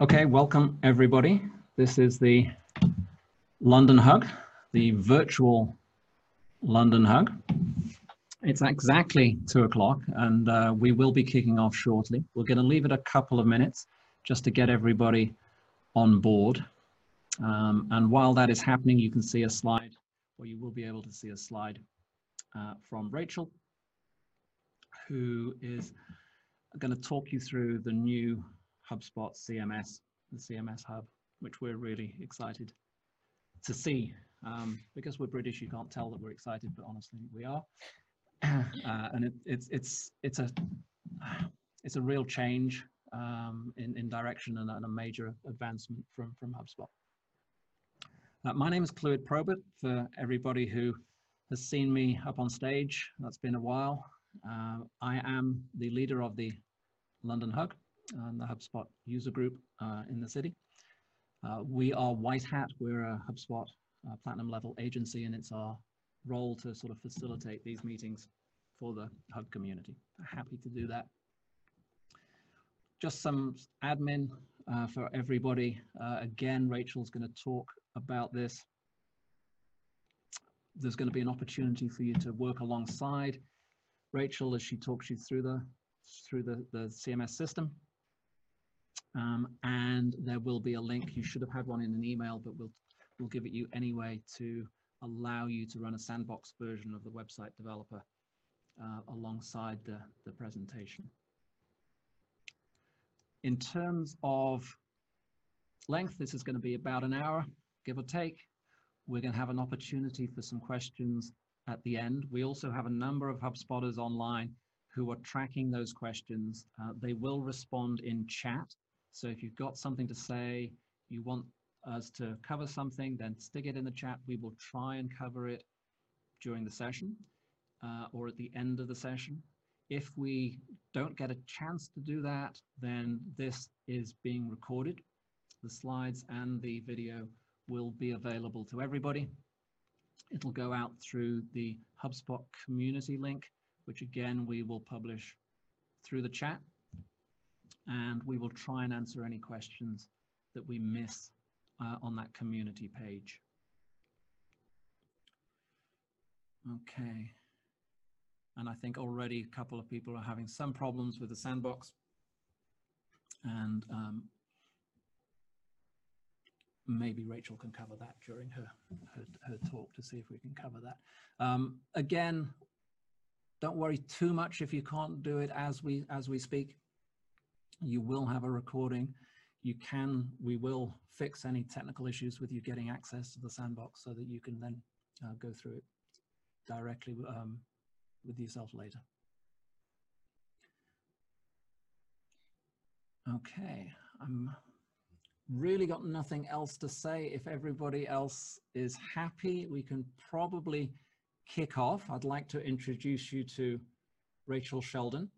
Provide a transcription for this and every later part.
Okay, welcome everybody. This is the London Hug, the virtual London Hug. It's exactly two o'clock and uh, we will be kicking off shortly. We're going to leave it a couple of minutes just to get everybody on board. Um, and while that is happening, you can see a slide, or you will be able to see a slide uh, from Rachel, who is going to talk you through the new HubSpot CMS, the CMS Hub, which we're really excited to see. Um, because we're British, you can't tell that we're excited, but honestly, we are. Uh, and it, it's it's it's a it's a real change um, in in direction and, and, a major advancement from from HubSpot. Uh, my name is Clwyd Probert. For everybody who has seen me up on stage, that's been a while. Uh, I am the leader of the London Hug and the HubSpot user group uh, in the city. Uh, we are White Hat. We're a HubSpot uh, platinum level agency, and it's our role to sort of facilitate these meetings for the Hub community. Happy to do that. Just some admin uh, for everybody. Uh, again, Rachel's going to talk about this. There's going to be an opportunity for you to work alongside Rachel as she talks you through the through the, the CMS system. Um, and there will be a link. You should have had one in an email, but we'll we'll give it you anyway to allow you to run a sandbox version of the website developer uh, alongside the, the presentation. In terms of length, this is going to be about an hour, give or take. We're going to have an opportunity for some questions at the end. We also have a number of HubSpotters online who are tracking those questions. Uh, they will respond in chat. So if you've got something to say, you want us to cover something, then stick it in the chat. We will try and cover it during the session uh, or at the end of the session. If we don't get a chance to do that, then this is being recorded. The slides and the video will be available to everybody. It'll go out through the HubSpot community link, which again, we will publish through the chat. And we will try and answer any questions that we miss uh, on that community page. Okay. And I think already a couple of people are having some problems with the sandbox. And um, maybe Rachel can cover that during her, her, her, talk to see if we can cover that. Um, again, don't worry too much if you can't do it as we as we speak. You will have a recording you can, we will fix any technical issues with you getting access to the sandbox so that you can then uh, go through it directly um, with yourself later. Okay, I'm really got nothing else to say. If everybody else is happy, we can probably kick off. I'd like to introduce you to Rachel Sheldon,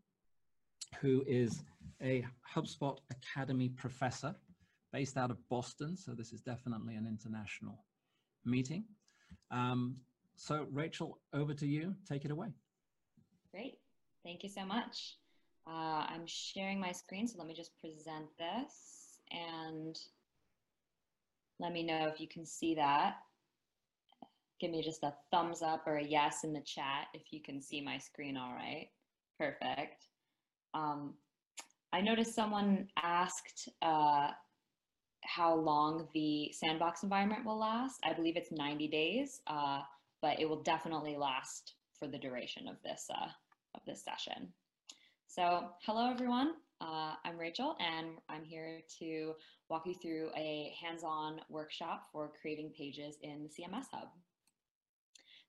who is a HubSpot Academy professor based out of Boston. So this is definitely an international meeting. Um, so Rachel, over to you. Take it away. Great. Thank you so much. Uh, I'm sharing my screen, so let me just present this and let me know if you can see that. Give me just a thumbs up or a yes in the chat if you can see my screen all right. Perfect. Um, I noticed someone asked uh, how long the sandbox environment will last. I believe it's 90 days, uh, but it will definitely last for the duration of this uh, of this session. So, hello everyone. Uh, I'm Rachel, and I'm here to walk you through a hands-on workshop for creating pages in the CMS Hub.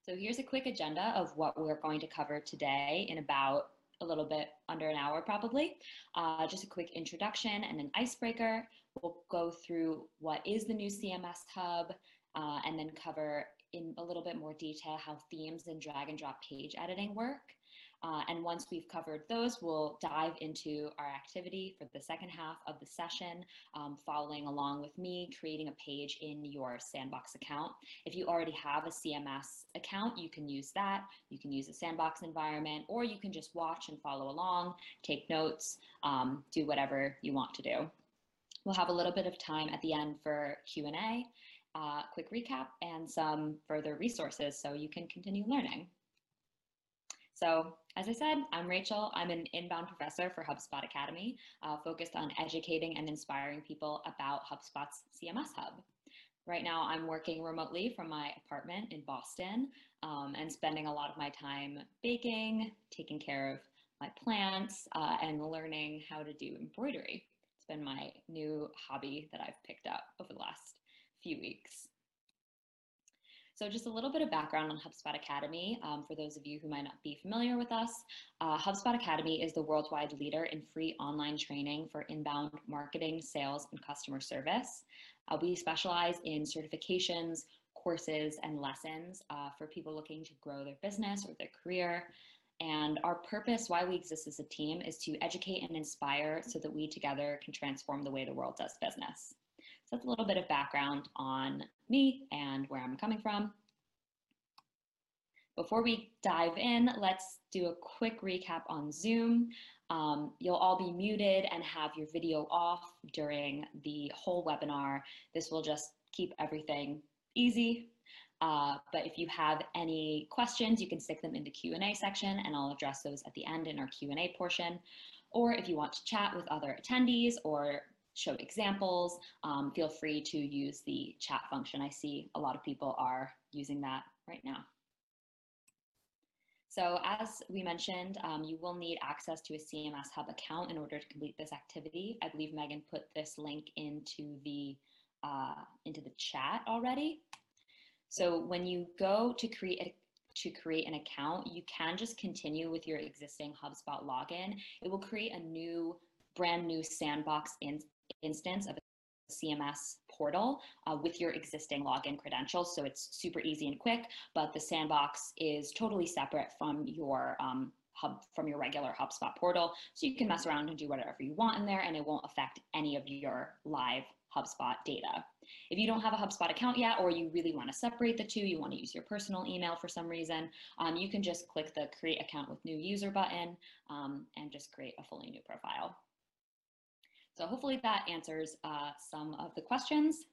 So here's a quick agenda of what we're going to cover today in about a little bit under an hour probably. Uh, just a quick introduction and an icebreaker. We'll go through what is the new CMS Hub uh, and then cover in a little bit more detail how themes and drag and drop page editing work. Uh, and once we've covered those, we'll dive into our activity for the second half of the session, um, following along with me, creating a page in your Sandbox account. If you already have a CMS account, you can use that. You can use a Sandbox environment, or you can just watch and follow along, take notes, um, do whatever you want to do. We'll have a little bit of time at the end for Q&A, uh, quick recap, and some further resources so you can continue learning. So as I said, I'm Rachel. I'm an inbound professor for HubSpot Academy, uh, focused on educating and inspiring people about HubSpot's CMS Hub. Right now, I'm working remotely from my apartment in Boston um, and spending a lot of my time baking, taking care of my plants, uh, and learning how to do embroidery. It's been my new hobby that I've picked up over the last few weeks. So just a little bit of background on HubSpot Academy um, for those of you who might not be familiar with us. Uh, HubSpot Academy is the worldwide leader in free online training for inbound marketing, sales, and customer service. Uh, we specialize in certifications, courses, and lessons uh, for people looking to grow their business or their career. And our purpose, why we exist as a team, is to educate and inspire so that we together can transform the way the world does business. So that's a little bit of background on me and where I'm coming from. Before we dive in, let's do a quick recap on Zoom. Um, you'll all be muted and have your video off during the whole webinar. This will just keep everything easy. Uh, but if you have any questions, you can stick them in the Q&A section and I'll address those at the end in our Q&A portion. Or if you want to chat with other attendees or show examples, um, feel free to use the chat function. I see a lot of people are using that right now. So as we mentioned, um, you will need access to a CMS Hub account in order to complete this activity. I believe Megan put this link into the, uh, into the chat already. So when you go to create a, to create an account, you can just continue with your existing HubSpot login. It will create a new, brand new sandbox in, instance of a CMS portal uh, with your existing login credentials. So it's super easy and quick, but the sandbox is totally separate from your um, hub from your regular HubSpot portal. So you can mess around and do whatever you want in there and it won't affect any of your live HubSpot data. If you don't have a HubSpot account yet, or you really want to separate the two, you want to use your personal email for some reason, um, you can just click the create account with new user button um, and just create a fully new profile. So hopefully that answers uh, some of the questions.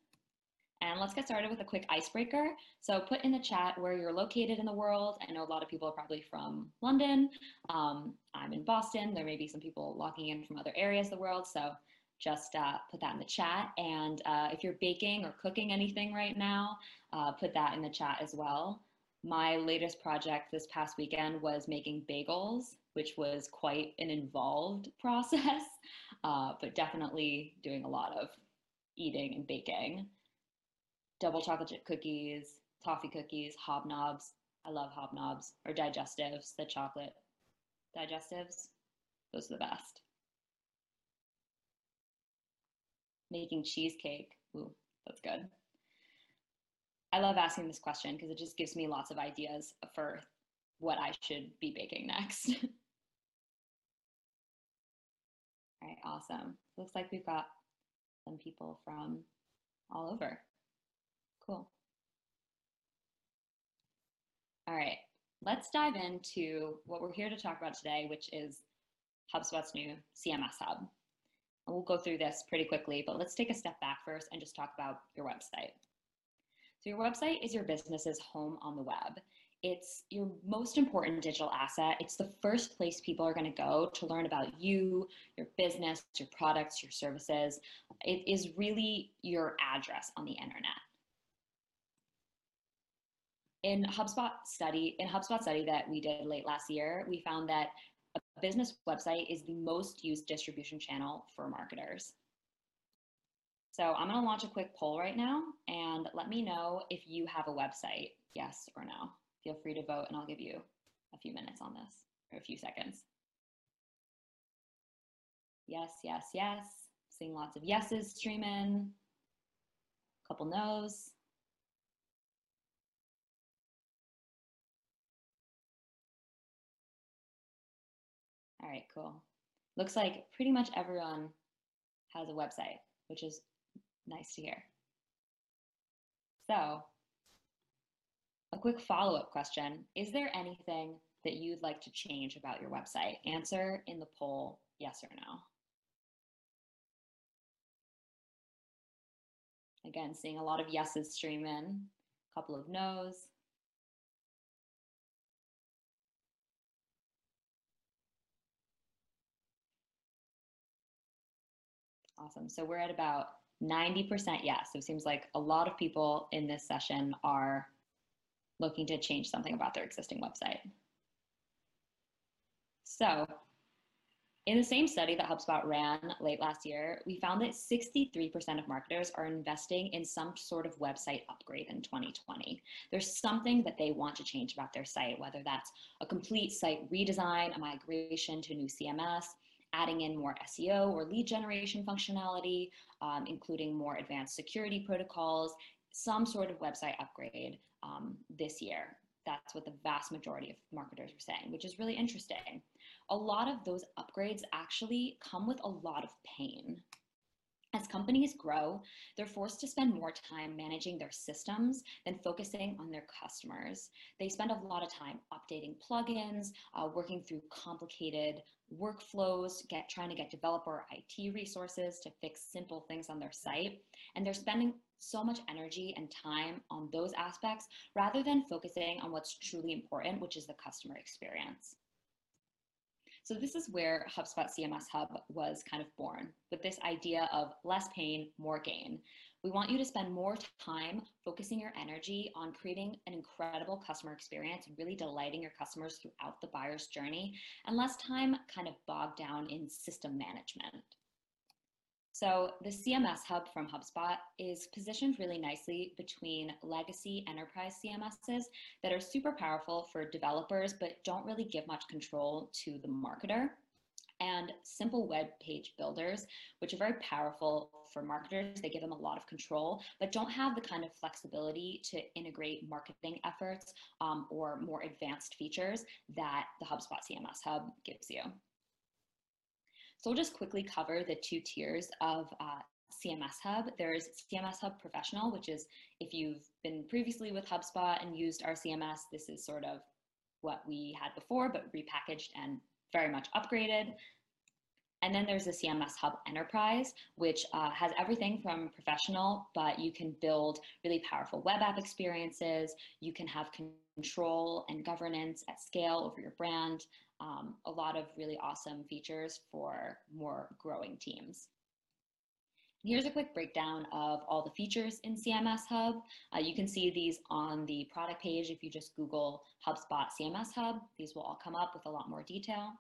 And let's get started with a quick icebreaker. So put in the chat where you're located in the world. I know a lot of people are probably from London. Um, I'm in Boston. There may be some people logging in from other areas of the world. So just uh, put that in the chat. And uh, if you're baking or cooking anything right now, uh, put that in the chat as well. My latest project this past weekend was making bagels, which was quite an involved process, uh, but definitely doing a lot of eating and baking. Double chocolate chip cookies, toffee cookies, hobnobs. I love hobnobs or digestives, the chocolate digestives. Those are the best. Making cheesecake. Ooh, that's good. I love asking this question because it just gives me lots of ideas for what I should be baking next. Awesome. Looks like we've got some people from all over. Cool. All right, let's dive into what we're here to talk about today, which is HubSpot's new CMS Hub. And we'll go through this pretty quickly, but let's take a step back first and just talk about your website. So your website is your business's home on the web. It's your most important digital asset. It's the first place people are going to go to learn about you, your business, your products, your services. It is really your address on the internet. In HubSpot study, in HubSpot study that we did late last year, we found that a business website is the most used distribution channel for marketers. So I'm going to launch a quick poll right now and let me know if you have a website, yes or no. Feel free to vote and I'll give you a few minutes on this or a few seconds. Yes, yes, yes. Seeing lots of yeses stream in, a couple no's. All right, cool. Looks like pretty much everyone has a website, which is Nice to hear. So, a quick follow up question Is there anything that you'd like to change about your website? Answer in the poll yes or no. Again, seeing a lot of yeses stream in, a couple of nos. Awesome. So we're at about 90% yes. So it seems like a lot of people in this session are looking to change something about their existing website. So in the same study that HubSpot ran late last year, we found that 63% of marketers are investing in some sort of website upgrade in 2020. There's something that they want to change about their site, whether that's a complete site redesign, a migration to a new CMS, adding in more SEO or lead generation functionality, um, including more advanced security protocols, some sort of website upgrade um, this year. That's what the vast majority of marketers are saying, which is really interesting. A lot of those upgrades actually come with a lot of pain. As companies grow, they're forced to spend more time managing their systems than focusing on their customers. They spend a lot of time updating plugins, uh, working through complicated workflows, get trying to get developer IT resources to fix simple things on their site. And they're spending so much energy and time on those aspects rather than focusing on what's truly important, which is the customer experience. So this is where HubSpot CMS Hub was kind of born with this idea of less pain, more gain. We want you to spend more time focusing your energy on creating an incredible customer experience and really delighting your customers throughout the buyer's journey and less time kind of bogged down in system management. So the CMS hub from HubSpot is positioned really nicely between legacy enterprise CMSs that are super powerful for developers, but don't really give much control to the marketer and simple web page builders, which are very powerful for marketers. They give them a lot of control, but don't have the kind of flexibility to integrate marketing efforts um, or more advanced features that the HubSpot CMS Hub gives you. So we'll just quickly cover the two tiers of uh, CMS Hub. There's CMS Hub Professional, which is if you've been previously with HubSpot and used our CMS, this is sort of what we had before, but repackaged and very much upgraded. And then there's the CMS Hub Enterprise, which uh, has everything from professional, but you can build really powerful web app experiences. You can have control and governance at scale over your brand um, a lot of really awesome features for more growing teams. Here's a quick breakdown of all the features in CMS Hub. Uh, you can see these on the product page if you just Google HubSpot CMS Hub. These will all come up with a lot more detail.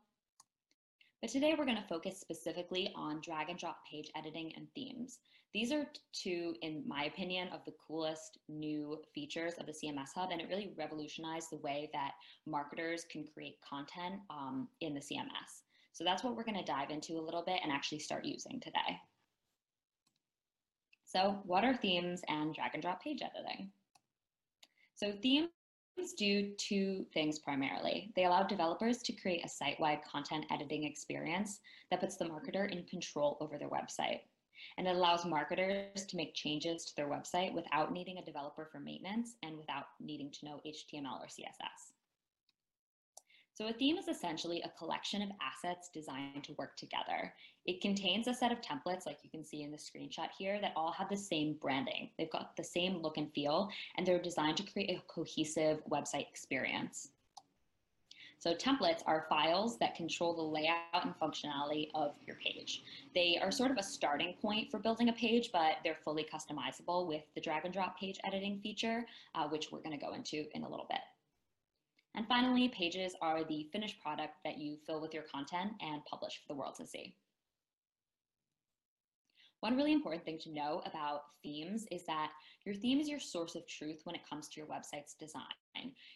But today we're going to focus specifically on drag and drop page editing and themes. These are two, in my opinion, of the coolest new features of the CMS Hub, and it really revolutionized the way that marketers can create content um, in the CMS. So that's what we're going to dive into a little bit and actually start using today. So what are themes and drag and drop page editing? So themes do two things primarily. They allow developers to create a site-wide content editing experience that puts the marketer in control over their website and it allows marketers to make changes to their website without needing a developer for maintenance and without needing to know HTML or CSS. So a theme is essentially a collection of assets designed to work together. It contains a set of templates, like you can see in the screenshot here, that all have the same branding. They've got the same look and feel, and they're designed to create a cohesive website experience. So templates are files that control the layout and functionality of your page. They are sort of a starting point for building a page, but they're fully customizable with the drag and drop page editing feature, uh, which we're gonna go into in a little bit. And finally, pages are the finished product that you fill with your content and publish for the world to see. One really important thing to know about themes is that your theme is your source of truth when it comes to your website's design.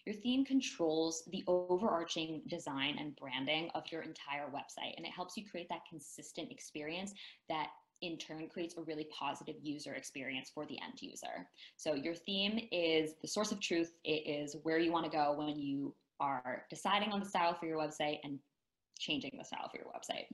Your theme controls the overarching design and branding of your entire website, and it helps you create that consistent experience that in turn creates a really positive user experience for the end user. So your theme is the source of truth. It is where you want to go when you are deciding on the style for your website and changing the style for your website.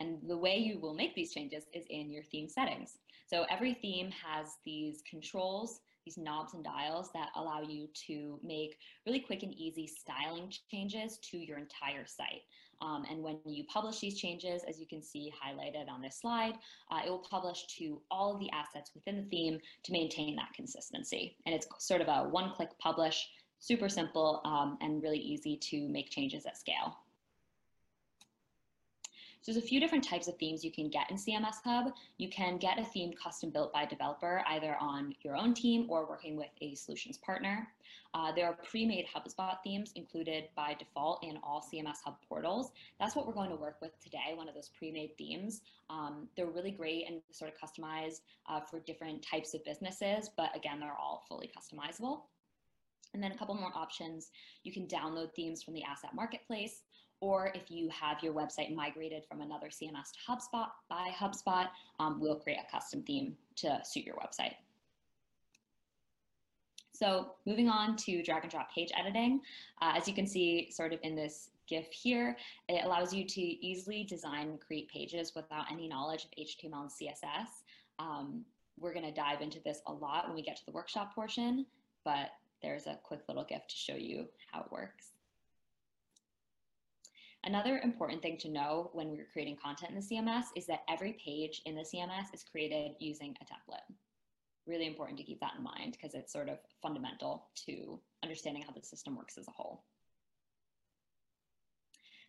And the way you will make these changes is in your theme settings. So every theme has these controls, these knobs and dials that allow you to make really quick and easy styling changes to your entire site. Um, and when you publish these changes, as you can see highlighted on this slide, uh, it will publish to all of the assets within the theme to maintain that consistency. And it's sort of a one-click publish, super simple um, and really easy to make changes at scale. So there's a few different types of themes you can get in CMS Hub. You can get a theme custom built by a developer, either on your own team or working with a solutions partner. Uh, there are pre-made HubSpot themes included by default in all CMS Hub portals. That's what we're going to work with today, one of those pre-made themes. Um, they're really great and sort of customized uh, for different types of businesses, but again, they're all fully customizable. And then a couple more options. You can download themes from the asset marketplace, or if you have your website migrated from another CMS to HubSpot by HubSpot, um, we'll create a custom theme to suit your website. So moving on to drag and drop page editing, uh, as you can see sort of in this GIF here, it allows you to easily design and create pages without any knowledge of HTML and CSS. Um, we're gonna dive into this a lot when we get to the workshop portion, but there's a quick little GIF to show you how it works. Another important thing to know when we're creating content in the CMS is that every page in the CMS is created using a template. Really important to keep that in mind because it's sort of fundamental to understanding how the system works as a whole.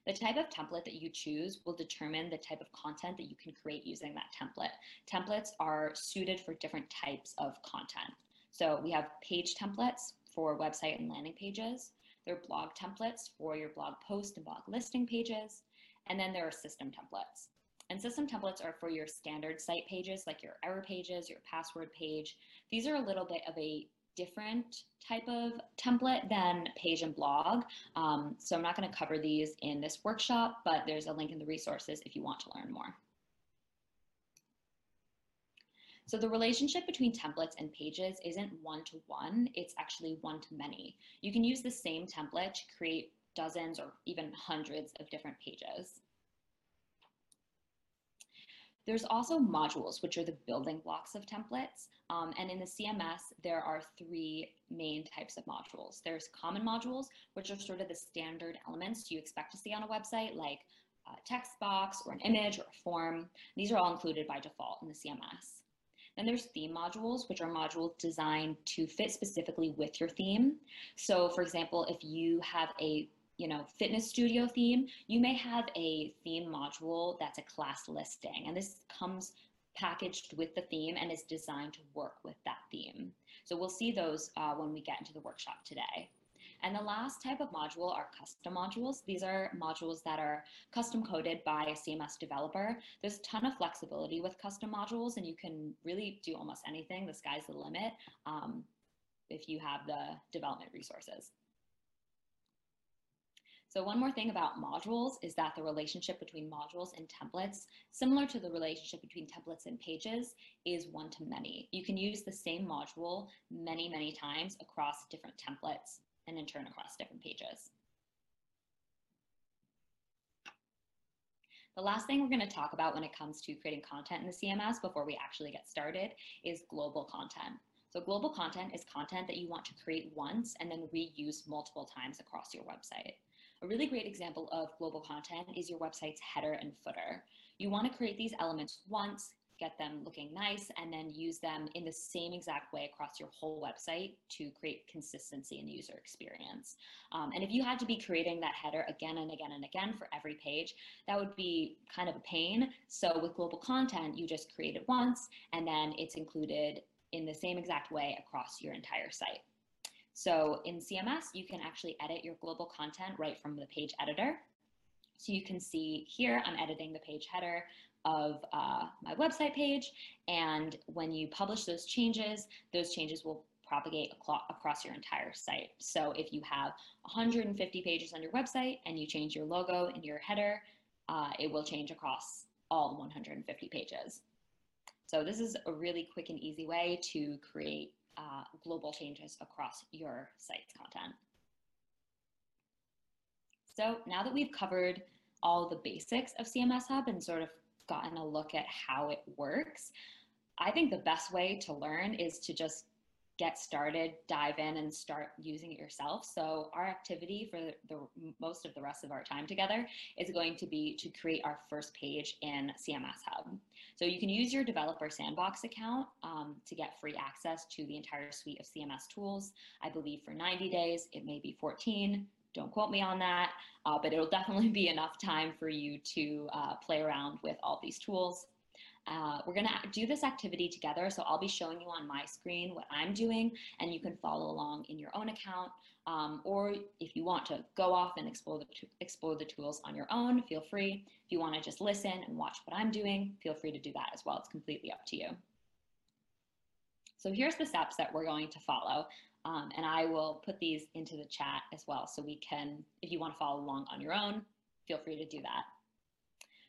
The type of template that you choose will determine the type of content that you can create using that template. Templates are suited for different types of content. So we have page templates for website and landing pages. There are blog templates for your blog post and blog listing pages. And then there are system templates. And system templates are for your standard site pages, like your error pages, your password page. These are a little bit of a different type of template than page and blog. Um, so I'm not going to cover these in this workshop, but there's a link in the resources if you want to learn more. So the relationship between templates and pages isn't one-to-one, it's actually one-to-many. You can use the same template to create dozens or even hundreds of different pages. There's also modules, which are the building blocks of templates. Um, and in the CMS, there are three main types of modules. There's common modules, which are sort of the standard elements you expect to see on a website, like a text box or an image or a form. These are all included by default in the CMS. Then there's theme modules, which are modules designed to fit specifically with your theme. So for example, if you have a you know, fitness studio theme, you may have a theme module that's a class listing. And this comes packaged with the theme and is designed to work with that theme. So we'll see those uh, when we get into the workshop today. And the last type of module are custom modules. These are modules that are custom coded by a CMS developer. There's a ton of flexibility with custom modules and you can really do almost anything. The sky's the limit um, if you have the development resources. So one more thing about modules is that the relationship between modules and templates, similar to the relationship between templates and pages, is one to many. You can use the same module many, many times across different templates and then turn across different pages. The last thing we're going to talk about when it comes to creating content in the CMS before we actually get started is global content. So global content is content that you want to create once and then reuse multiple times across your website. A really great example of global content is your website's header and footer. You want to create these elements once, get them looking nice, and then use them in the same exact way across your whole website to create consistency in the user experience. Um, and if you had to be creating that header again and again and again for every page, that would be kind of a pain. So with global content, you just create it once, and then it's included in the same exact way across your entire site. So in CMS, you can actually edit your global content right from the page editor. So you can see here, I'm editing the page header of uh, my website page. And when you publish those changes, those changes will propagate across your entire site. So if you have 150 pages on your website and you change your logo in your header, uh, it will change across all 150 pages. So this is a really quick and easy way to create uh, global changes across your site's content. So now that we've covered all the basics of CMS Hub and sort of gotten a look at how it works, I think the best way to learn is to just get started, dive in, and start using it yourself. So, our activity for the, most of the rest of our time together is going to be to create our first page in CMS Hub. So, you can use your Developer Sandbox account um, to get free access to the entire suite of CMS tools. I believe for 90 days, it may be 14. Don't quote me on that, uh, but it'll definitely be enough time for you to uh, play around with all these tools. Uh, we're to do this activity together. So I'll be showing you on my screen what I'm doing, and you can follow along in your own account. Um, or if you want to go off and explore the, explore the tools on your own, feel free. If you want to just listen and watch what I'm doing, feel free to do that as well. It's completely up to you. So here's the steps that we're going to follow. Um, and I will put these into the chat as well. So we can, if you want to follow along on your own, feel free to do that.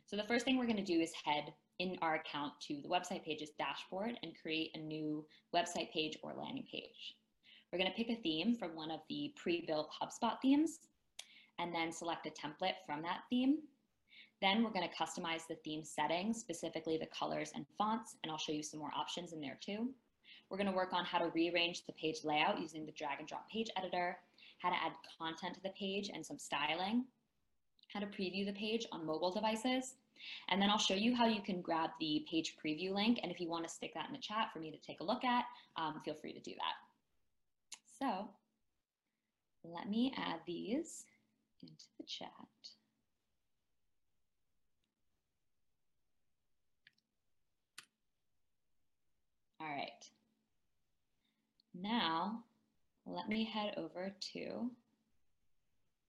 So the first thing we're going to do is head in our account to the website pages dashboard and create a new website page or landing page. We're going to pick a theme from one of the pre-built HubSpot themes and then select a template from that theme. Then we're going to customize the theme settings, specifically the colors and fonts, and I'll show you some more options in there too. We're going to work on how to rearrange the page layout using the drag and drop page editor, how to add content to the page and some styling, how to preview the page on mobile devices, and then I'll show you how you can grab the page preview link. And if you want to stick that in the chat for me to take a look at, um, feel free to do that. So let me add these into the chat. All right. Now, let me head over to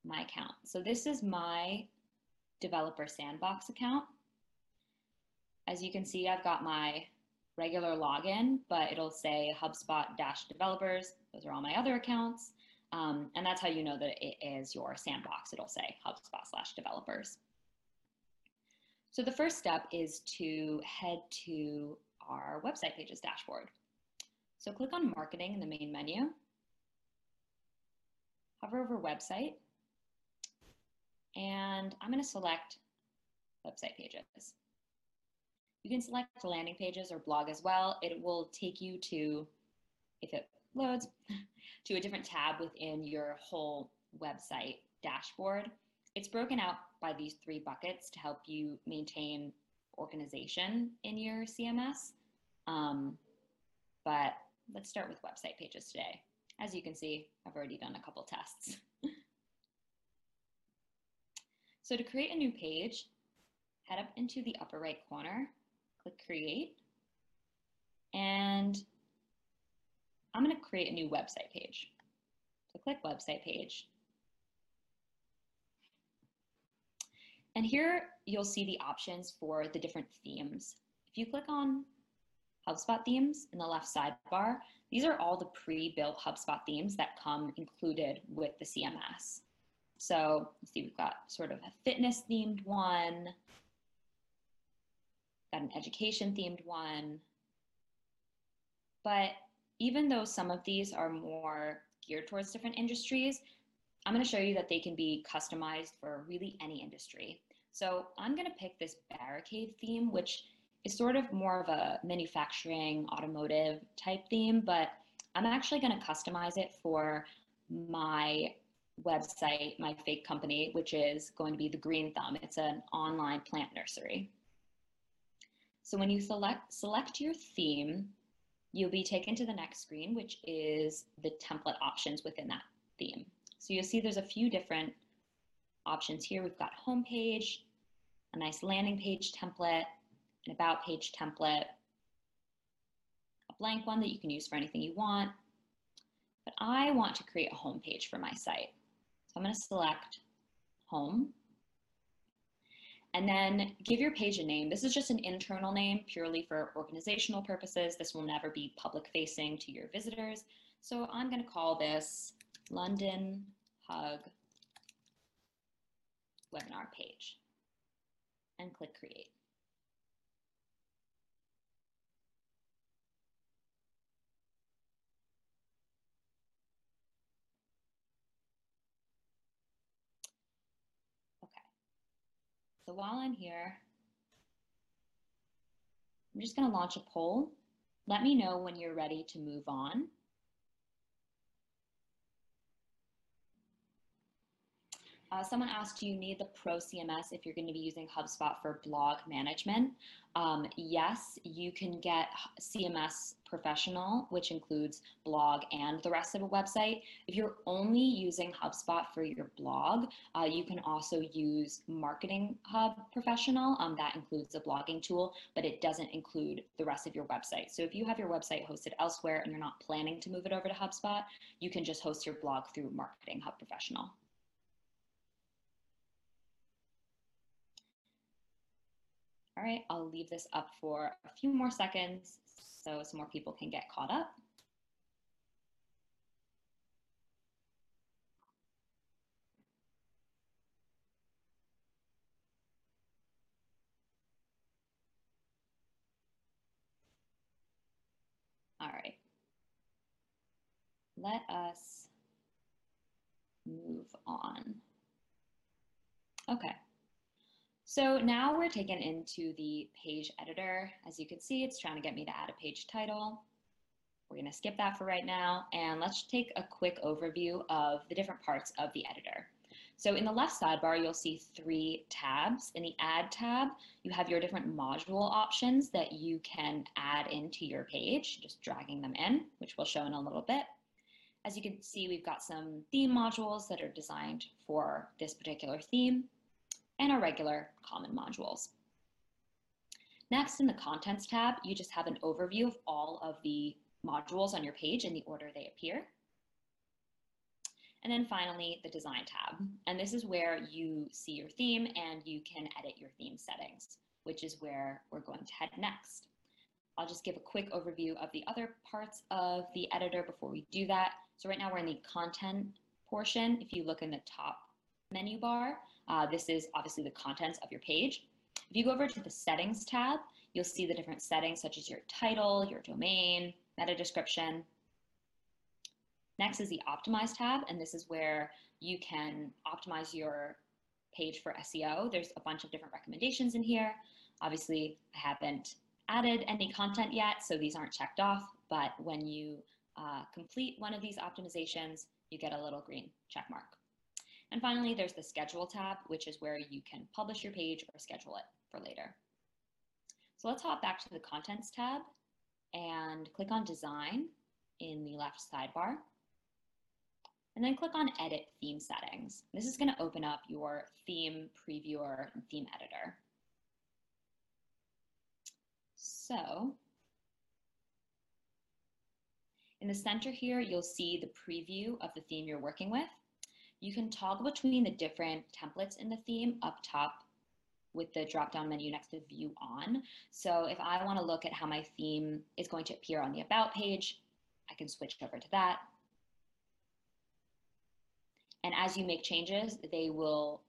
my account. So this is my developer sandbox account. As you can see, I've got my regular login, but it'll say HubSpot dash developers. Those are all my other accounts. Um, and that's how you know that it is your sandbox. It'll say HubSpot slash developers. So the first step is to head to our website pages dashboard. So click on marketing in the main menu, hover over website, and I'm going to select website pages. You can select landing pages or blog as well. It will take you to, if it loads, to a different tab within your whole website dashboard. It's broken out by these three buckets to help you maintain organization in your CMS. Um, but let's start with website pages today. As you can see, I've already done a couple tests. So to create a new page, head up into the upper right corner, click create, and I'm gonna create a new website page. So click website page. And here you'll see the options for the different themes. If you click on HubSpot themes in the left sidebar, these are all the pre-built HubSpot themes that come included with the CMS. So see, we've got sort of a fitness themed one, got an education themed one. But even though some of these are more geared towards different industries, I'm going to show you that they can be customized for really any industry. So I'm going to pick this barricade theme, which is sort of more of a manufacturing, automotive type theme, but I'm actually going to customize it for my website, my fake company, which is going to be the Green Thumb. It's an online plant nursery. So when you select, select your theme, you'll be taken to the next screen, which is the template options within that theme. So you'll see there's a few different options here. We've got homepage, a nice landing page template, an about page template, a blank one that you can use for anything you want. But I want to create a home page for my site. So I'm going to select home. And then give your page a name. This is just an internal name purely for organizational purposes. This will never be public facing to your visitors. So I'm going to call this London Hug webinar page and click create. So while I'm here, I'm just going to launch a poll. Let me know when you're ready to move on. Uh, someone asked, do you need the Pro CMS if you're going to be using HubSpot for blog management? Um, yes, you can get CMS Professional, which includes blog and the rest of a website. If you're only using HubSpot for your blog, uh, you can also use Marketing Hub Professional. Um, that includes a blogging tool, but it doesn't include the rest of your website. So if you have your website hosted elsewhere and you're not planning to move it over to HubSpot, you can just host your blog through Marketing Hub Professional. All right, I'll leave this up for a few more seconds so some more people can get caught up. All right. Let us move on. Okay. So now we're taken into the page editor. As you can see, it's trying to get me to add a page title. We're gonna skip that for right now. And let's take a quick overview of the different parts of the editor. So in the left sidebar, you'll see three tabs. In the add tab, you have your different module options that you can add into your page, just dragging them in, which we'll show in a little bit. As you can see, we've got some theme modules that are designed for this particular theme and our regular common modules. Next, in the Contents tab, you just have an overview of all of the modules on your page in the order they appear. And then finally, the Design tab. And this is where you see your theme and you can edit your theme settings, which is where we're going to head next. I'll just give a quick overview of the other parts of the editor before we do that. So right now we're in the content portion. If you look in the top menu bar, uh, this is obviously the contents of your page. If you go over to the settings tab, you'll see the different settings such as your title, your domain, meta description. Next is the optimize tab, and this is where you can optimize your page for SEO. There's a bunch of different recommendations in here. Obviously, I haven't added any content yet, so these aren't checked off, but when you uh, complete one of these optimizations, you get a little green check mark. And finally, there's the schedule tab, which is where you can publish your page or schedule it for later. So let's hop back to the contents tab and click on design in the left sidebar. And then click on edit theme settings. This is gonna open up your theme previewer and theme editor. So in the center here, you'll see the preview of the theme you're working with you can toggle between the different templates in the theme up top with the drop-down menu next to view on. So if I want to look at how my theme is going to appear on the about page, I can switch over to that. And as you make changes, they will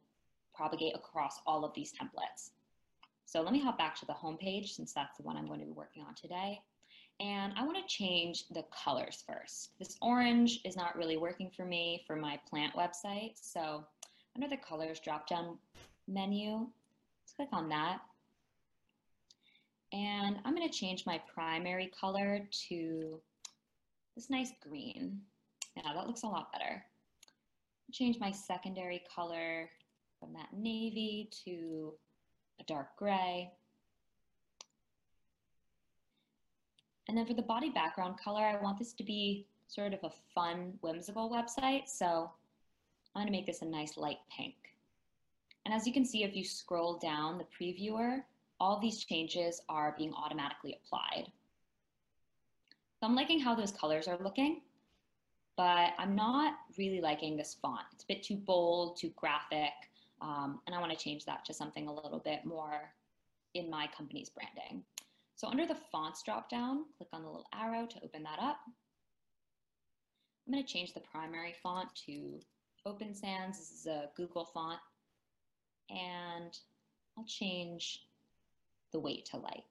propagate across all of these templates. So let me hop back to the home page since that's the one I'm going to be working on today. And I want to change the colors first. This orange is not really working for me for my plant website. So under the colors drop down menu, let's click on that. And I'm going to change my primary color to this nice green. Yeah, that looks a lot better. Change my secondary color from that navy to a dark gray. And then for the body background color, I want this to be sort of a fun, whimsical website. So I'm gonna make this a nice light pink. And as you can see, if you scroll down the previewer, all these changes are being automatically applied. So I'm liking how those colors are looking, but I'm not really liking this font. It's a bit too bold, too graphic, um, and I wanna change that to something a little bit more in my company's branding. So under the fonts dropdown, click on the little arrow to open that up. I'm going to change the primary font to Open Sans. This is a Google font. And I'll change the weight to light.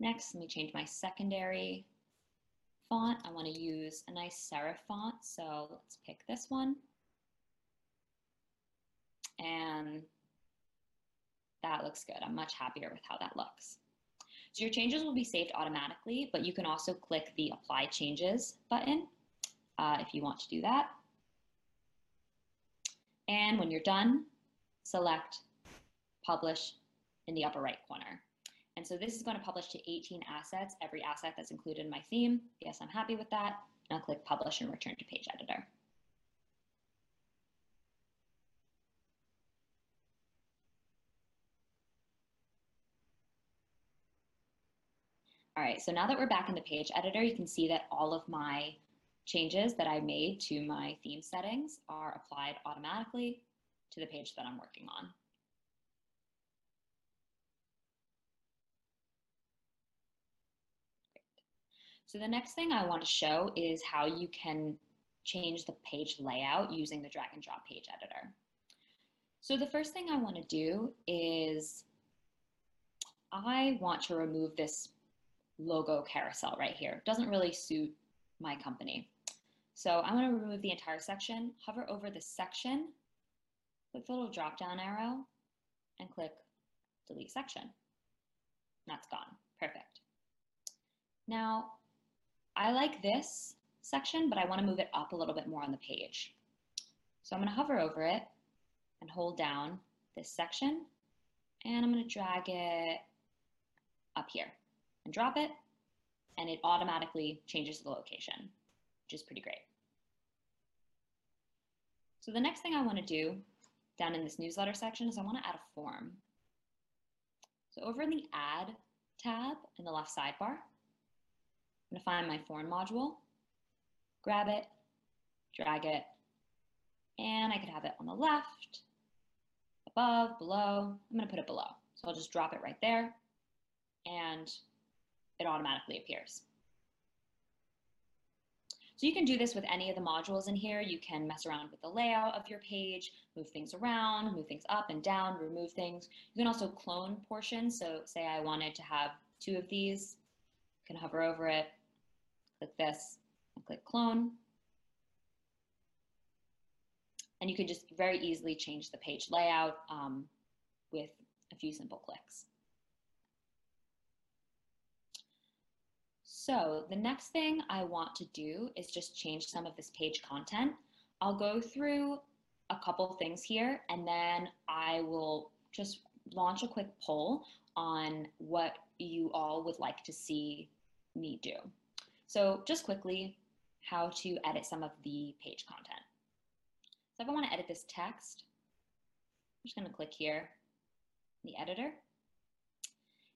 Next, let me change my secondary font. I want to use a nice serif font, so let's pick this one. And that looks good. I'm much happier with how that looks. So your changes will be saved automatically, but you can also click the Apply Changes button uh, if you want to do that. And when you're done, select publish in the upper right corner. And so this is going to publish to 18 assets, every asset that's included in my theme. Yes, I'm happy with that. I'll click publish and return to page editor. All right, so now that we're back in the page editor, you can see that all of my changes that I made to my theme settings are applied automatically to the page that I'm working on. So the next thing I want to show is how you can change the page layout using the drag and drop page editor. So the first thing I want to do is I want to remove this logo carousel right here. It doesn't really suit my company. So I'm going to remove the entire section, hover over the section, click the little drop down arrow, and click delete section. That's gone. Perfect. Now, I like this section, but I want to move it up a little bit more on the page. So I'm going to hover over it and hold down this section, and I'm going to drag it up here and drop it, and it automatically changes the location, which is pretty great. So the next thing I want to do down in this newsletter section is I want to add a form. So over in the Add tab in the left sidebar, I'm going to find my form module, grab it, drag it, and I could have it on the left, above, below. I'm going to put it below. So I'll just drop it right there, and it automatically appears. So you can do this with any of the modules in here. You can mess around with the layout of your page, move things around, move things up and down, remove things. You can also clone portions. So say I wanted to have two of these, you can hover over it, click this, and click clone. And you can just very easily change the page layout um, with a few simple clicks. So the next thing I want to do is just change some of this page content. I'll go through a couple things here and then I will just launch a quick poll on what you all would like to see me do. So just quickly, how to edit some of the page content. So if I want to edit this text, I'm just going to click here, the editor,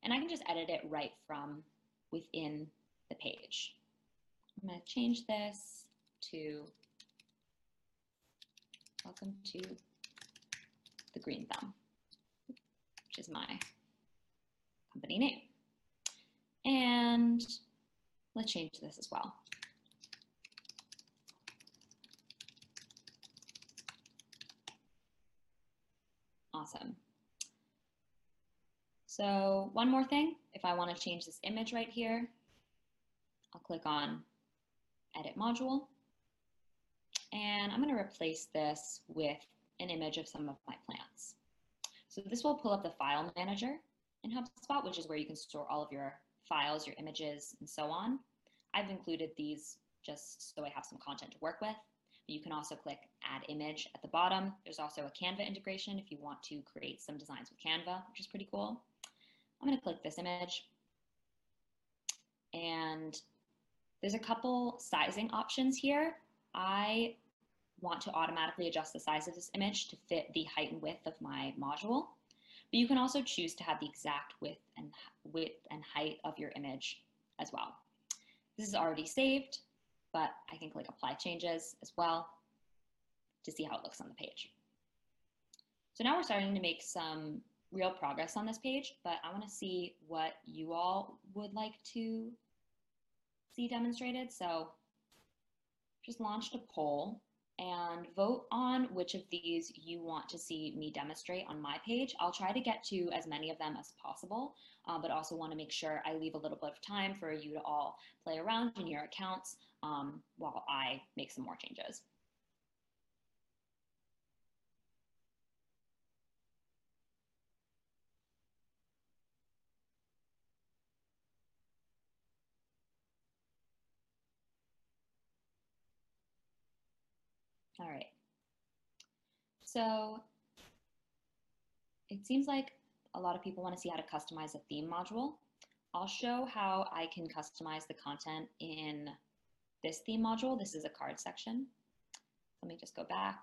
and I can just edit it right from within the page. I'm going to change this to welcome to the green thumb, which is my company name. And let's change this as well. Awesome. So one more thing, if I want to change this image right here, I'll click on Edit Module. And I'm going to replace this with an image of some of my plants. So this will pull up the file manager in HubSpot, which is where you can store all of your files, your images, and so on. I've included these just so I have some content to work with. You can also click Add Image at the bottom. There's also a Canva integration if you want to create some designs with Canva, which is pretty cool. I'm going to click this image. And there's a couple sizing options here. I want to automatically adjust the size of this image to fit the height and width of my module. But you can also choose to have the exact width and width and height of your image as well. This is already saved, but I can click apply changes as well to see how it looks on the page. So now we're starting to make some real progress on this page, but I want to see what you all would like to demonstrated. So just launched a poll and vote on which of these you want to see me demonstrate on my page. I'll try to get to as many of them as possible, uh, but also want to make sure I leave a little bit of time for you to all play around in your accounts um, while I make some more changes. All right. So it seems like a lot of people want to see how to customize a theme module. I'll show how I can customize the content in this theme module. This is a card section. Let me just go back.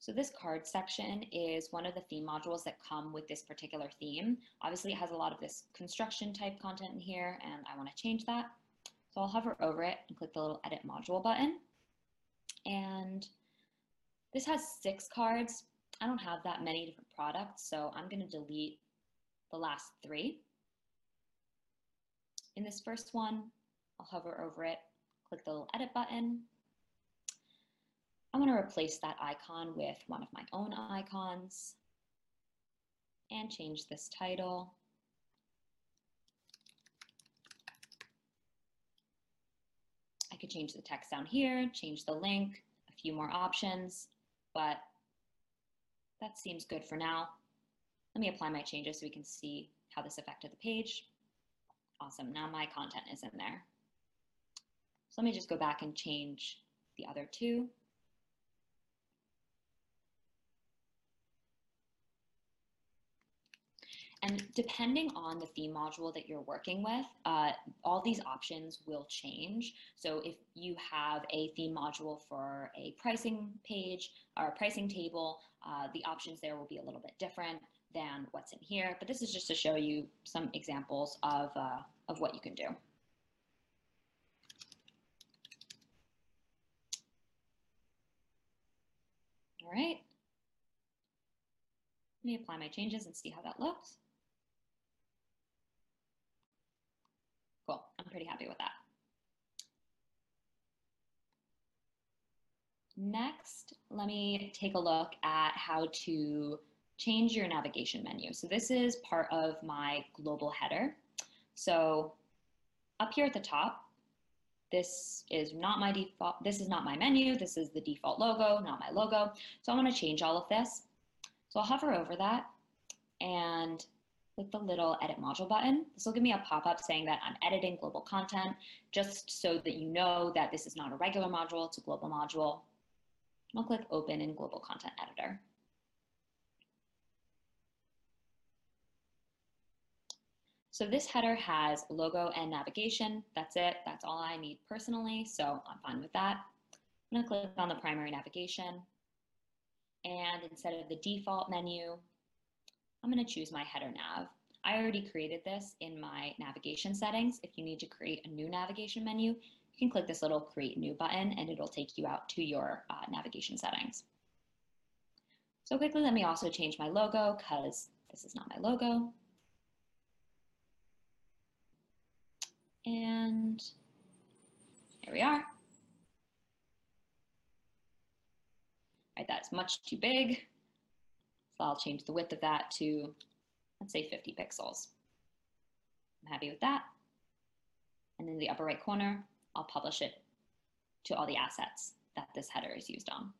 So this card section is one of the theme modules that come with this particular theme. Obviously it has a lot of this construction type content in here and I want to change that. So I'll hover over it and click the little edit module button. And this has six cards. I don't have that many different products, so I'm going to delete the last three. In this first one, I'll hover over it, click the little edit button. I want to replace that icon with one of my own icons and change this title. I could change the text down here, change the link, a few more options, but that seems good for now. Let me apply my changes so we can see how this affected the page. Awesome, now my content is in there. So let me just go back and change the other two. And depending on the theme module that you're working with, uh, all these options will change. So if you have a theme module for a pricing page a pricing table, uh, the options there will be a little bit different than what's in here. But this is just to show you some examples of, uh, of what you can do. All right. Let me apply my changes and see how that looks. Cool, I'm pretty happy with that. Next, let me take a look at how to change your navigation menu. So this is part of my global header. So up here at the top, this is not my default, this is not my menu, this is the default logo, not my logo. So I wanna change all of this. So I'll hover over that and click the little edit module button. This will give me a pop-up saying that I'm editing global content, just so that you know that this is not a regular module, it's a global module. I'll click open in global content editor. So this header has logo and navigation. That's it. That's all I need personally. So I'm fine with that. I'm gonna click on the primary navigation. And instead of the default menu, I'm going to choose my header nav. I already created this in my navigation settings. If you need to create a new navigation menu, you can click this little create new button and it'll take you out to your uh, navigation settings. So quickly, let me also change my logo because this is not my logo. And here we are. Right, that's much too big. So I'll change the width of that to, let's say 50 pixels. I'm happy with that. And in the upper right corner, I'll publish it to all the assets that this header is used on.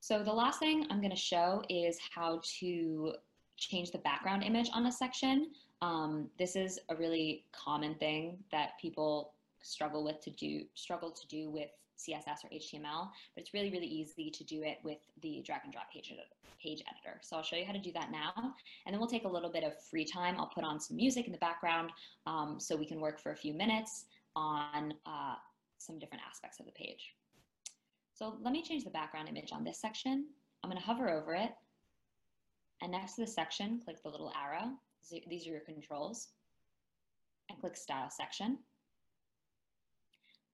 So the last thing I'm going to show is how to change the background image on a section. Um, this is a really common thing that people struggle with to do struggle to do with CSS or HTML, but it's really, really easy to do it with the drag and drop page, page editor. So I'll show you how to do that now. And then we'll take a little bit of free time. I'll put on some music in the background um, so we can work for a few minutes on uh, some different aspects of the page. So let me change the background image on this section. I'm gonna hover over it. And next to the section, click the little arrow. These are your controls. And click Style Section.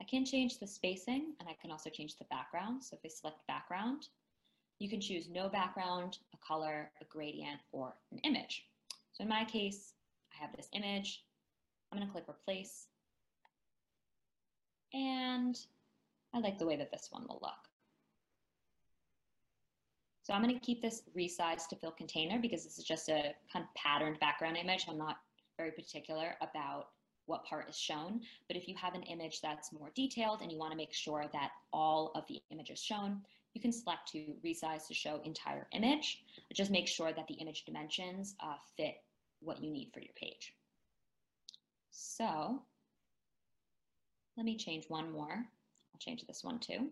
I can change the spacing and I can also change the background. So if I select background, you can choose no background, a color, a gradient, or an image. So in my case, I have this image. I'm going to click replace. And I like the way that this one will look. So I'm going to keep this resized to fill container because this is just a kind of patterned background image. I'm not very particular about what part is shown. But if you have an image that's more detailed and you want to make sure that all of the image is shown, you can select to resize to show entire image. Just make sure that the image dimensions uh, fit what you need for your page. So Let me change one more. I'll change this one too.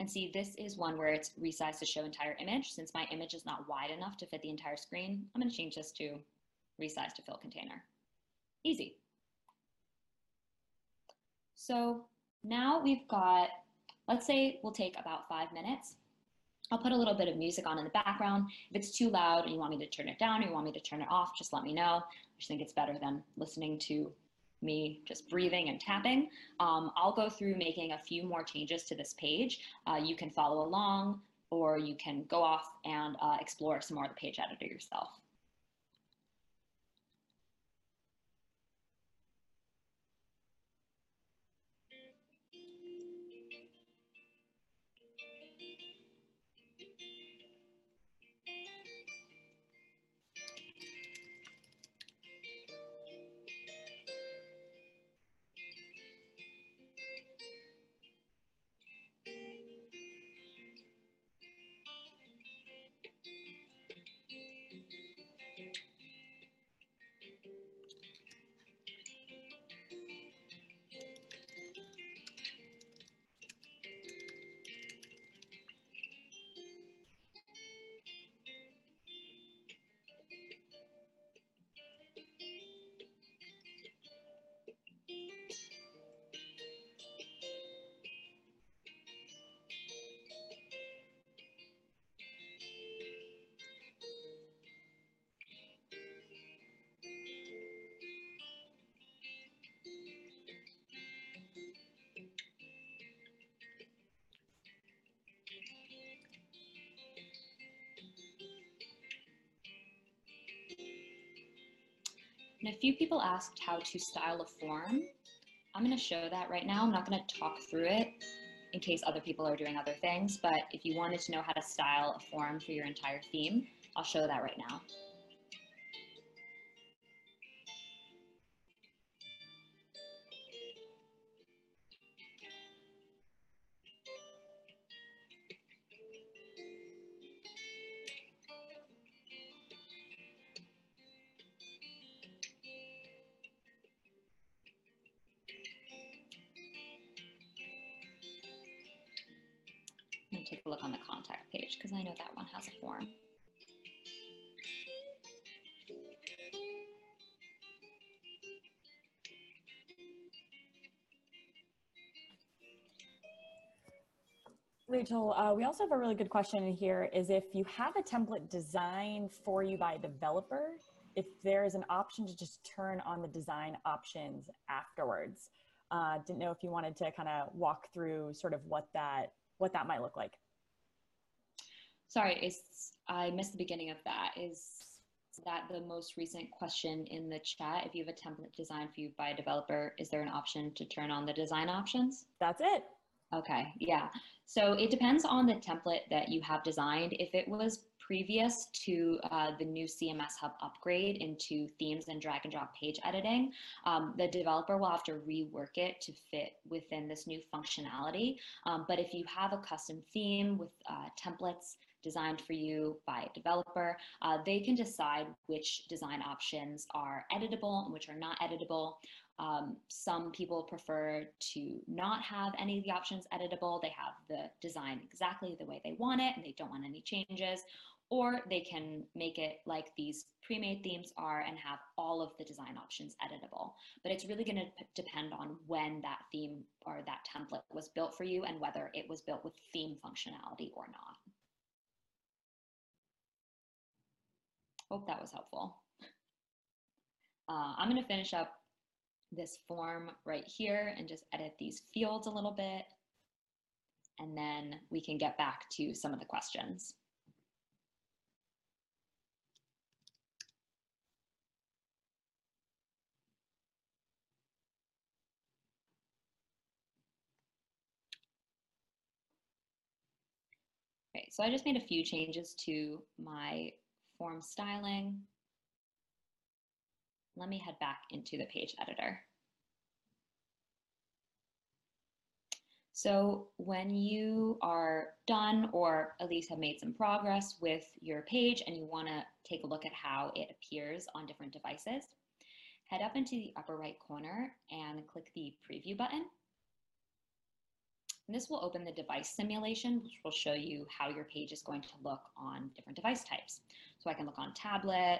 And see, this is one where it's resized to show entire image. Since my image is not wide enough to fit the entire screen, I'm gonna change this to resize to fill container. Easy. So now we've got, let's say we'll take about five minutes. I'll put a little bit of music on in the background. If it's too loud and you want me to turn it down or you want me to turn it off, just let me know. I just think it's better than listening to me just breathing and tapping. Um, I'll go through making a few more changes to this page. Uh, you can follow along or you can go off and uh, explore some more of the page editor yourself. Few people asked how to style a form. I'm going to show that right now. I'm not going to talk through it in case other people are doing other things, but if you wanted to know how to style a form for your entire theme, I'll show that right now. Page because I know that one has a form. Rachel, uh, we also have a really good question in here is if you have a template designed for you by a developer, if there is an option to just turn on the design options afterwards. Uh, didn't know if you wanted to kind of walk through sort of what that what that might look like. Sorry, is I missed the beginning of that. Is that the most recent question in the chat? If you have a template designed for you by a developer, is there an option to turn on the design options? That's it. Okay, yeah. So it depends on the template that you have designed. If it was previous to uh, the new CMS Hub upgrade into themes and drag and drop page editing, um, the developer will have to rework it to fit within this new functionality. Um, but if you have a custom theme with uh, templates designed for you by a developer, uh, they can decide which design options are editable and which are not editable. Um, some people prefer to not have any of the options editable. They have the design exactly the way they want it and they don't want any changes. Or they can make it like these pre-made themes are and have all of the design options editable. But it's really gonna depend on when that theme or that template was built for you and whether it was built with theme functionality or not. Hope that was helpful. Uh, I'm gonna finish up this form right here and just edit these fields a little bit. And then we can get back to some of the questions. Okay, so I just made a few changes to my form styling. Let me head back into the page editor. So when you are done or at least have made some progress with your page and you want to take a look at how it appears on different devices, head up into the upper right corner and click the preview button. And this will open the device simulation, which will show you how your page is going to look on different device types. So I can look on tablet,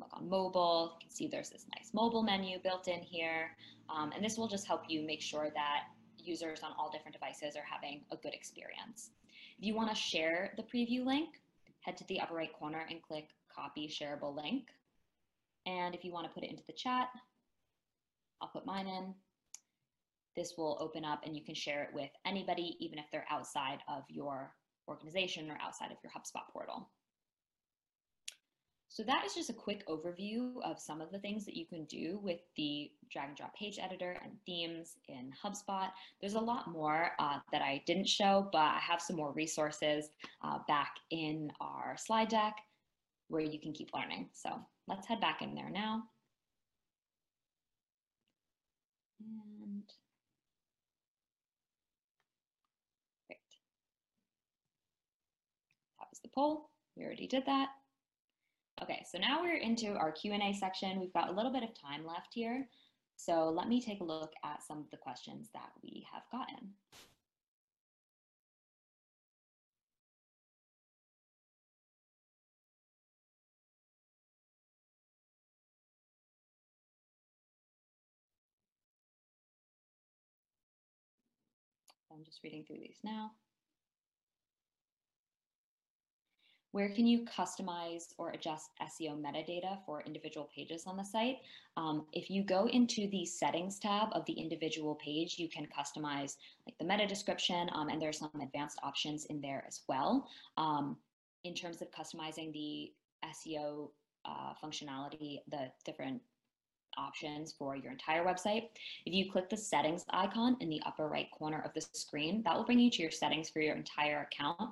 look on mobile. You can see there's this nice mobile menu built in here. Um, and this will just help you make sure that users on all different devices are having a good experience. If you want to share the preview link, head to the upper right corner and click copy shareable link. And if you want to put it into the chat, I'll put mine in this will open up and you can share it with anybody, even if they're outside of your organization or outside of your HubSpot portal. So that is just a quick overview of some of the things that you can do with the drag and drop page editor and themes in HubSpot. There's a lot more uh, that I didn't show, but I have some more resources uh, back in our slide deck where you can keep learning. So let's head back in there now. And the poll. We already did that. Okay, so now we're into our Q&A section. We've got a little bit of time left here. So let me take a look at some of the questions that we have gotten. I'm just reading through these now. Where can you customize or adjust SEO metadata for individual pages on the site? Um, if you go into the settings tab of the individual page, you can customize like the meta description um, and there's some advanced options in there as well. Um, in terms of customizing the SEO uh, functionality, the different options for your entire website. If you click the settings icon in the upper right corner of the screen, that will bring you to your settings for your entire account.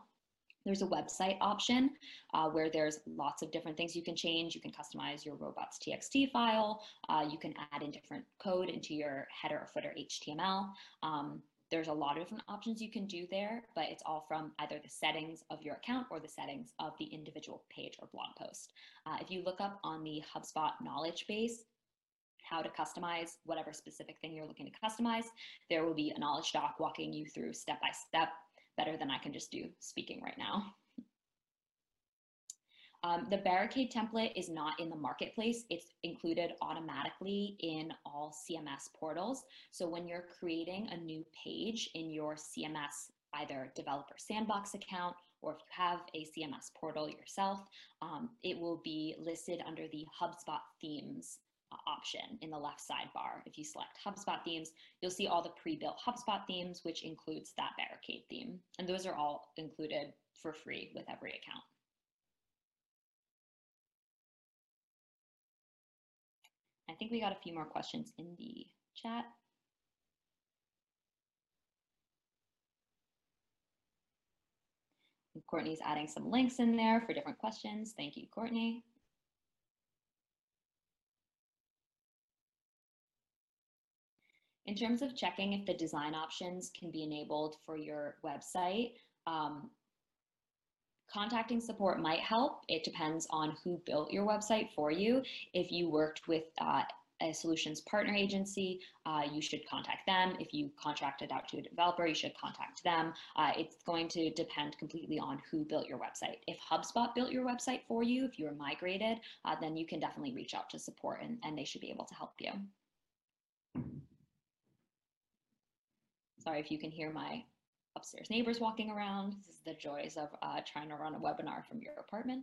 There's a website option uh, where there's lots of different things you can change. You can customize your robots.txt file. Uh, you can add in different code into your header or footer HTML. Um, there's a lot of different options you can do there, but it's all from either the settings of your account or the settings of the individual page or blog post. Uh, if you look up on the HubSpot knowledge base, how to customize whatever specific thing you're looking to customize, there will be a knowledge doc walking you through step by step better than I can just do speaking right now. Um, the barricade template is not in the marketplace. It's included automatically in all CMS portals. So when you're creating a new page in your CMS, either developer sandbox account, or if you have a CMS portal yourself, um, it will be listed under the HubSpot themes option in the left sidebar. If you select HubSpot themes, you'll see all the pre-built HubSpot themes, which includes that barricade theme. And those are all included for free with every account. I think we got a few more questions in the chat. Courtney's adding some links in there for different questions. Thank you, Courtney. In terms of checking if the design options can be enabled for your website, um, contacting support might help. It depends on who built your website for you. If you worked with uh, a solutions partner agency, uh, you should contact them. If you contracted out to a developer, you should contact them. Uh, it's going to depend completely on who built your website. If HubSpot built your website for you, if you were migrated, uh, then you can definitely reach out to support and, and they should be able to help you. Sorry if you can hear my upstairs neighbors walking around. This is the joys of uh, trying to run a webinar from your apartment.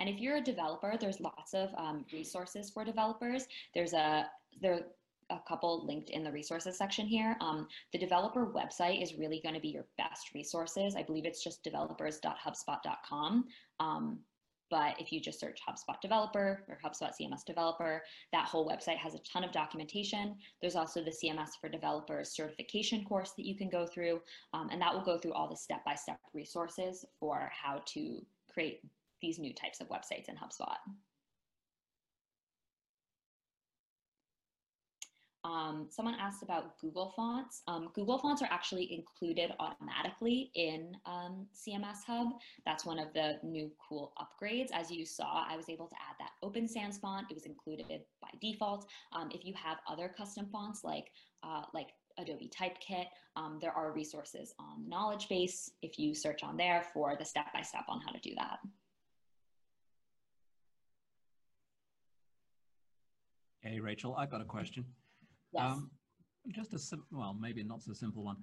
And if you're a developer, there's lots of um, resources for developers. There's a there a couple linked in the resources section here. Um, the developer website is really going to be your best resources. I believe it's just developers.hubspot.com. Um, but if you just search HubSpot developer or HubSpot CMS developer, that whole website has a ton of documentation. There's also the CMS for developers certification course that you can go through, um, and that will go through all the step-by-step -step resources for how to create these new types of websites in HubSpot. Um, someone asked about Google fonts. Um, Google fonts are actually included automatically in um, CMS Hub. That's one of the new cool upgrades. As you saw, I was able to add that Open Sans font. It was included by default. Um, if you have other custom fonts like, uh, like Adobe Typekit, um, there are resources on the knowledge base if you search on there for the step-by-step -step on how to do that. Hey, Rachel, I've got a question. Yes. Um, just a sim- well, maybe not so simple one.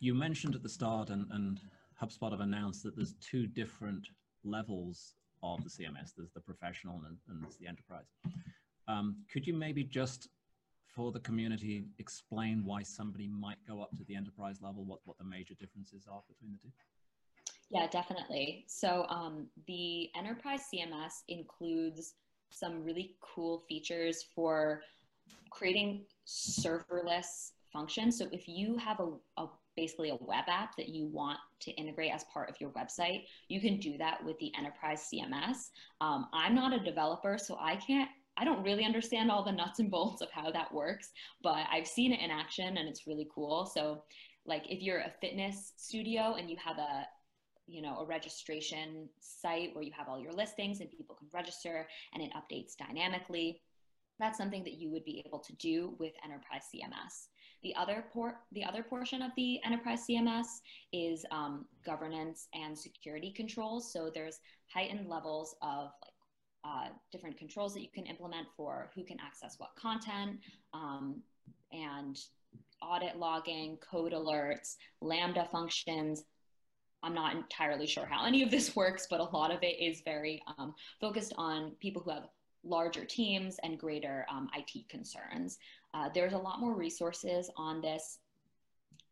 You mentioned at the start, and, and HubSpot have announced that there's two different levels of the CMS. There's the professional and, and there's the enterprise. Um, could you maybe just, for the community, explain why somebody might go up to the enterprise level? What what the major differences are between the two? Yeah, definitely. So um, the enterprise CMS includes some really cool features for creating serverless functions. So if you have a, a, basically a web app that you want to integrate as part of your website, you can do that with the enterprise CMS. Um, I'm not a developer, so I can't. I don't really understand all the nuts and bolts of how that works, but I've seen it in action and it's really cool. So, like if you're a fitness studio and you have a you know a registration site where you have all your listings and people can register and it updates dynamically that's something that you would be able to do with enterprise cms the other port the other portion of the enterprise cms is um, governance and security controls. So there's heightened levels of like uh, different controls that you can implement for who can access what content um, and audit logging, code alerts, Lambda functions, I'm not entirely sure how any of this works, but a lot of it is very um, focused on people who have larger teams and greater um, IT concerns. Uh, there's a lot more resources on this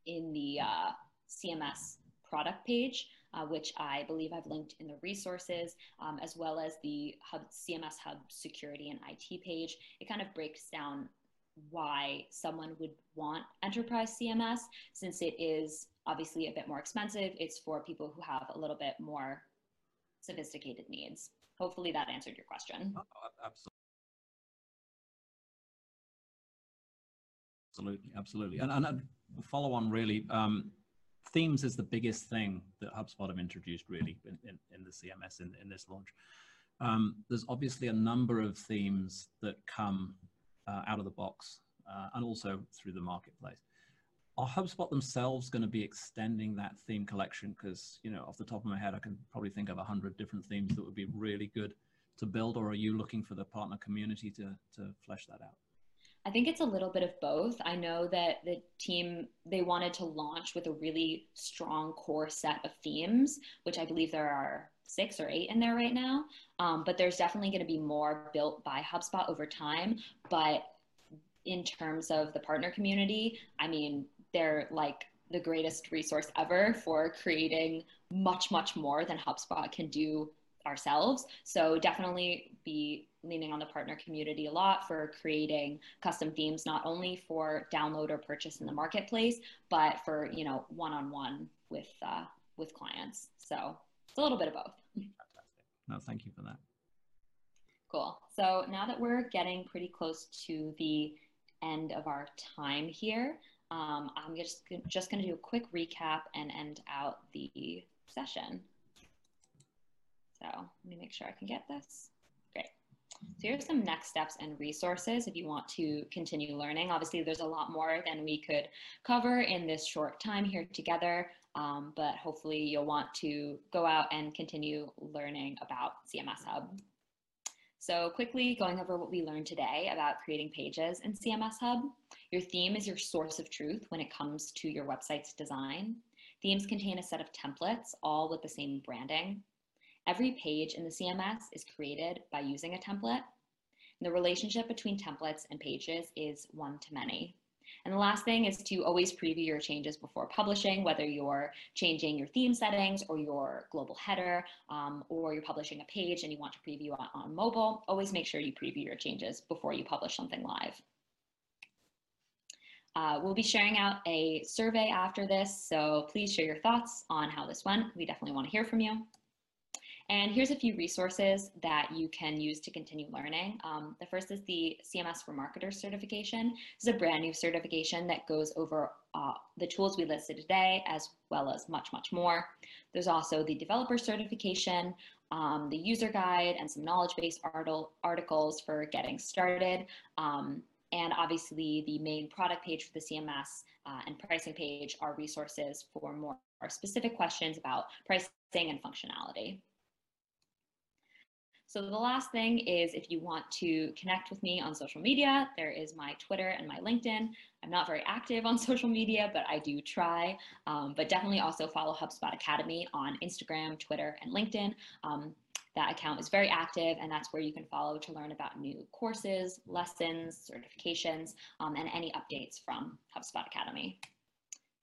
in the uh, CMS product page, uh, which I believe I've linked in the resources, um, as well as the Hub, CMS Hub security and IT page. It kind of breaks down why someone would want enterprise CMS since it is obviously a bit more expensive. It's for people who have a little bit more sophisticated needs. Hopefully that answered your question. Oh, absolutely, absolutely. And, and follow on really, um, themes is the biggest thing that HubSpot have introduced really in, in, in the CMS in, in this launch. Um, there's obviously a number of themes that come uh, out of the box uh, and also through the marketplace. Are HubSpot themselves going to be extending that theme collection? Because, you know, off the top of my head, I can probably think of a hundred different themes that would be really good to build, or are you looking for the partner community to, to flesh that out? I think it's a little bit of both. I know that the team they wanted to launch with a really strong core set of themes, which I believe there are six or eight in there right now. Um, but there's definitely going to be more built by HubSpot over time. But in terms of the partner community, I mean, they're like the greatest resource ever for creating much, much more than HubSpot can do ourselves. So definitely be leaning on the partner community a lot for creating custom themes, not only for download or purchase in the marketplace, but for, you know, one-on-one with, uh, with clients. So it's a little bit of both. Fantastic. No, thank you for that. Cool. So now that we're getting pretty close to the end of our time here, um, I'm just, just going to do a quick recap and end out the session. So let me make sure I can get this. Great. So here's some next steps and resources if you want to continue learning. Obviously, there's a lot more than we could cover in this short time here together, um, but hopefully you'll want to go out and continue learning about CMS Hub. So quickly going over what we learned today about creating pages in CMS Hub. Your theme is your source of truth when it comes to your website's design. Themes contain a set of templates, all with the same branding. Every page in the CMS is created by using a template. And the relationship between templates and pages is one to many. And the last thing is to always preview your changes before publishing, whether you're changing your theme settings or your global header, um, or you're publishing a page and you want to preview on, on mobile, always make sure you preview your changes before you publish something live. Uh, we'll be sharing out a survey after this, so please share your thoughts on how this went. We definitely want to hear from you. And here's a few resources that you can use to continue learning. Um, the first is the CMS for Marketers certification. This is a brand new certification that goes over uh, the tools we listed today, as well as much, much more. There's also the developer certification, um, the user guide, and some knowledge base articles for getting started. Um, and obviously the main product page for the CMS uh, and pricing page are resources for more specific questions about pricing and functionality. So the last thing is if you want to connect with me on social media, there is my Twitter and my LinkedIn. I'm not very active on social media, but I do try. Um, but definitely also follow HubSpot Academy on Instagram, Twitter, and LinkedIn. Um, that account is very active and that's where you can follow to learn about new courses, lessons, certifications, um, and any updates from HubSpot Academy.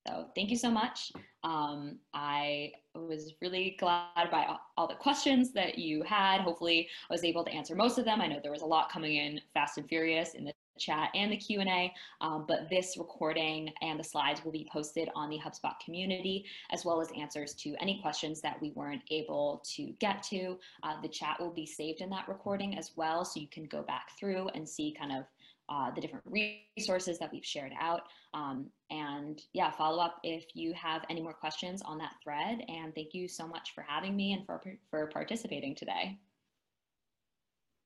So thank you so much. Um, I was really glad by all the questions that you had. Hopefully I was able to answer most of them. I know there was a lot coming in fast and furious in the chat and the Q&A, um, but this recording and the slides will be posted on the HubSpot community, as well as answers to any questions that we weren't able to get to. Uh, the chat will be saved in that recording as well, so you can go back through and see kind of uh, the different resources that we've shared out. Um, and yeah, follow up if you have any more questions on that thread. And thank you so much for having me and for, for participating today.